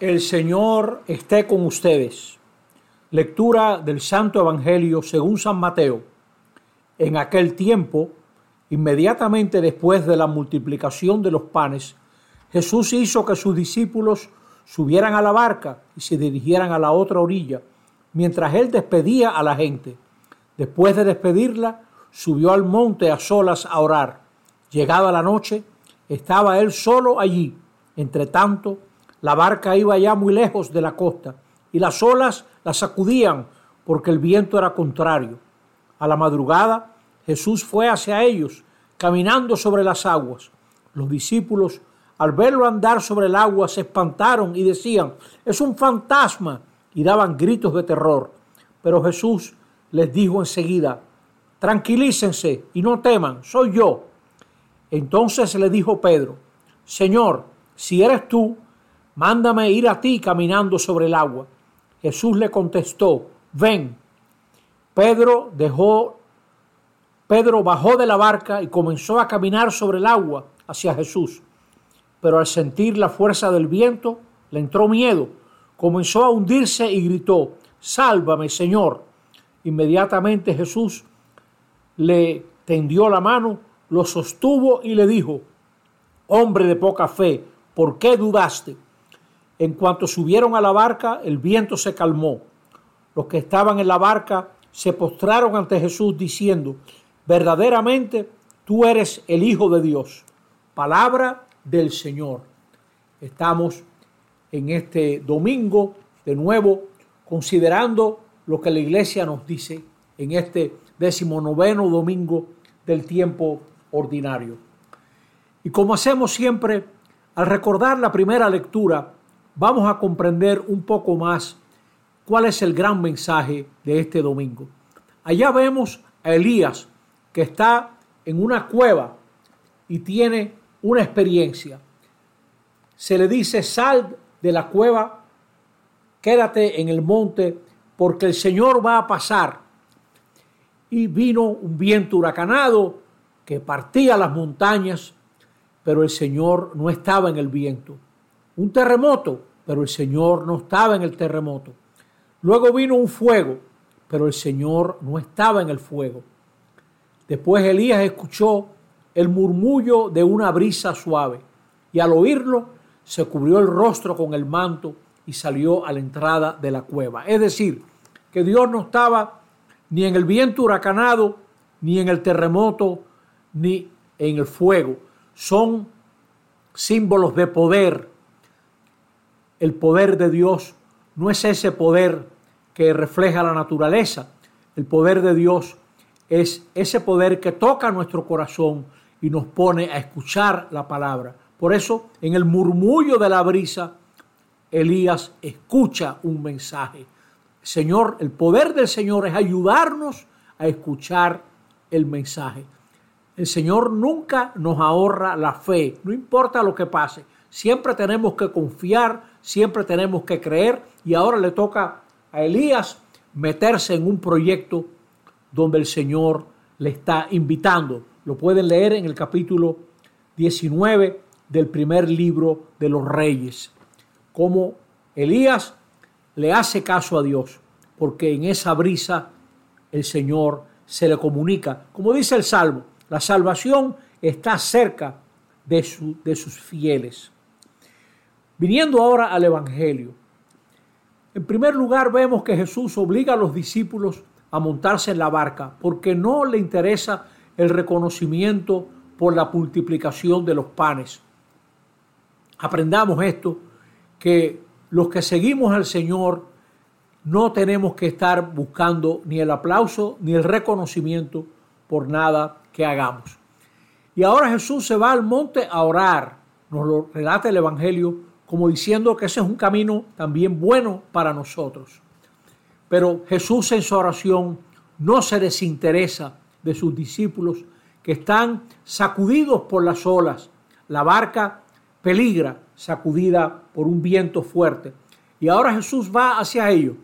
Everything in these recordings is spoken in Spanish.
El Señor esté con ustedes. Lectura del Santo Evangelio según San Mateo. En aquel tiempo, inmediatamente después de la multiplicación de los panes, Jesús hizo que sus discípulos subieran a la barca y se dirigieran a la otra orilla, mientras él despedía a la gente. Después de despedirla, subió al monte a solas a orar. Llegada la noche, estaba él solo allí. Entre tanto, la barca iba ya muy lejos de la costa y las olas la sacudían porque el viento era contrario. A la madrugada Jesús fue hacia ellos, caminando sobre las aguas. Los discípulos, al verlo andar sobre el agua, se espantaron y decían, es un fantasma, y daban gritos de terror. Pero Jesús les dijo enseguida, tranquilícense y no teman, soy yo. Entonces le dijo Pedro, Señor, si eres tú, mándame ir a ti caminando sobre el agua. Jesús le contestó, ven. Pedro dejó, Pedro bajó de la barca y comenzó a caminar sobre el agua hacia Jesús. Pero al sentir la fuerza del viento, le entró miedo, comenzó a hundirse y gritó, sálvame, Señor. Inmediatamente Jesús le tendió la mano, lo sostuvo y le dijo, hombre de poca fe, ¿por qué dudaste? En cuanto subieron a la barca, el viento se calmó. Los que estaban en la barca se postraron ante Jesús diciendo, verdaderamente tú eres el Hijo de Dios. Palabra del Señor. Estamos en este domingo de nuevo considerando lo que la iglesia nos dice en este decimonoveno domingo del tiempo ordinario. Y como hacemos siempre, al recordar la primera lectura, vamos a comprender un poco más cuál es el gran mensaje de este domingo. Allá vemos a Elías que está en una cueva y tiene una experiencia. Se le dice, sal de la cueva, quédate en el monte, porque el Señor va a pasar. Y vino un viento huracanado que partía las montañas, pero el Señor no estaba en el viento un terremoto, pero el Señor no estaba en el terremoto. Luego vino un fuego, pero el Señor no estaba en el fuego. Después Elías escuchó el murmullo de una brisa suave y al oírlo se cubrió el rostro con el manto y salió a la entrada de la cueva. Es decir, que Dios no estaba ni en el viento huracanado, ni en el terremoto, ni en el fuego. Son símbolos de poder, el poder de Dios no es ese poder que refleja la naturaleza. El poder de Dios es ese poder que toca nuestro corazón y nos pone a escuchar la palabra. Por eso, en el murmullo de la brisa, Elías escucha un mensaje. Señor, el poder del Señor es ayudarnos a escuchar el mensaje. El Señor nunca nos ahorra la fe, no importa lo que pase. Siempre tenemos que confiar, siempre tenemos que creer y ahora le toca a Elías meterse en un proyecto donde el Señor le está invitando. Lo pueden leer en el capítulo 19 del primer libro de los reyes. Como Elías le hace caso a Dios, porque en esa brisa el Señor se le comunica. Como dice el Salmo, la salvación está cerca de, de sus fieles. Viniendo ahora al Evangelio, en primer lugar vemos que Jesús obliga a los discípulos a montarse en la barca porque no le interesa el reconocimiento por la multiplicación de los panes. Aprendamos esto, que los que seguimos al Señor no tenemos que estar buscando ni el aplauso ni el reconocimiento por nada que hagamos. Y ahora Jesús se va al monte a orar, nos lo relata el Evangelio como diciendo que ese es un camino también bueno para nosotros. Pero Jesús en su oración no se desinteresa de sus discípulos que están sacudidos por las olas. La barca peligra, sacudida por un viento fuerte. Y ahora Jesús va hacia ellos.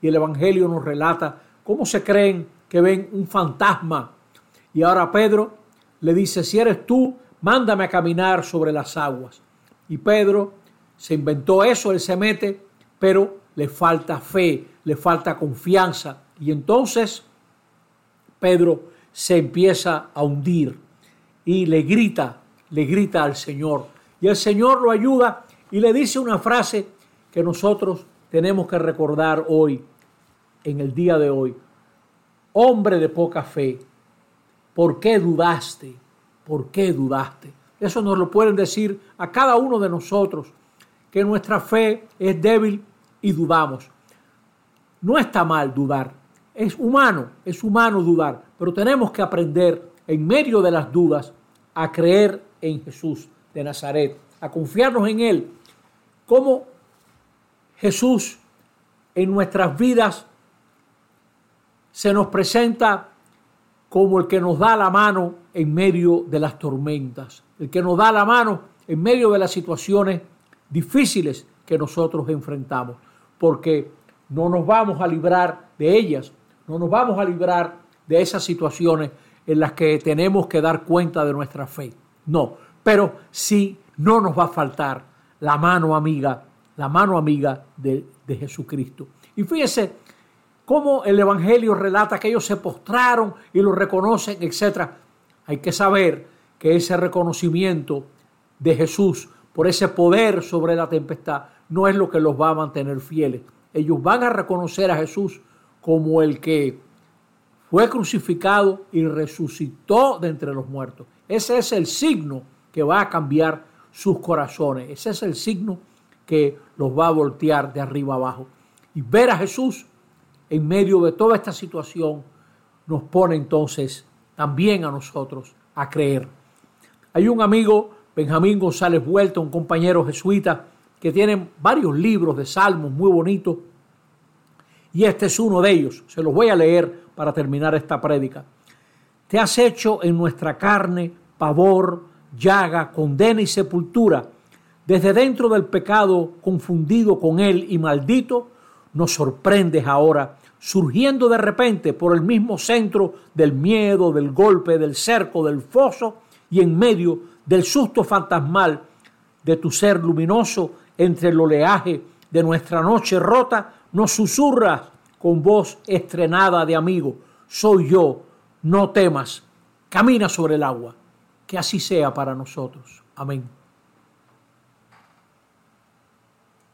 Y el Evangelio nos relata cómo se creen que ven un fantasma. Y ahora Pedro le dice, si eres tú, mándame a caminar sobre las aguas. Y Pedro se inventó eso, él se mete, pero le falta fe, le falta confianza. Y entonces Pedro se empieza a hundir y le grita, le grita al Señor. Y el Señor lo ayuda y le dice una frase que nosotros tenemos que recordar hoy, en el día de hoy. Hombre de poca fe, ¿por qué dudaste? ¿Por qué dudaste? Eso nos lo pueden decir a cada uno de nosotros, que nuestra fe es débil y dudamos. No está mal dudar, es humano, es humano dudar, pero tenemos que aprender en medio de las dudas a creer en Jesús de Nazaret, a confiarnos en Él, como Jesús en nuestras vidas se nos presenta como el que nos da la mano en medio de las tormentas, el que nos da la mano en medio de las situaciones difíciles que nosotros enfrentamos, porque no nos vamos a librar de ellas, no nos vamos a librar de esas situaciones en las que tenemos que dar cuenta de nuestra fe. No, pero sí no nos va a faltar la mano amiga, la mano amiga de, de Jesucristo. Y fíjese cómo el Evangelio relata que ellos se postraron y lo reconocen, etc. Hay que saber que ese reconocimiento de Jesús por ese poder sobre la tempestad no es lo que los va a mantener fieles. Ellos van a reconocer a Jesús como el que fue crucificado y resucitó de entre los muertos. Ese es el signo que va a cambiar sus corazones. Ese es el signo que los va a voltear de arriba abajo. Y ver a Jesús en medio de toda esta situación nos pone entonces también a nosotros a creer. Hay un amigo, Benjamín González Vuelta, un compañero jesuita, que tiene varios libros de salmos muy bonitos, y este es uno de ellos. Se los voy a leer para terminar esta prédica. Te has hecho en nuestra carne pavor, llaga, condena y sepultura. Desde dentro del pecado, confundido con él y maldito, nos sorprendes ahora, surgiendo de repente por el mismo centro del miedo, del golpe, del cerco, del foso y en medio del susto fantasmal de tu ser luminoso entre el oleaje de nuestra noche rota, nos susurras con voz estrenada de amigo, soy yo, no temas, camina sobre el agua, que así sea para nosotros. Amén.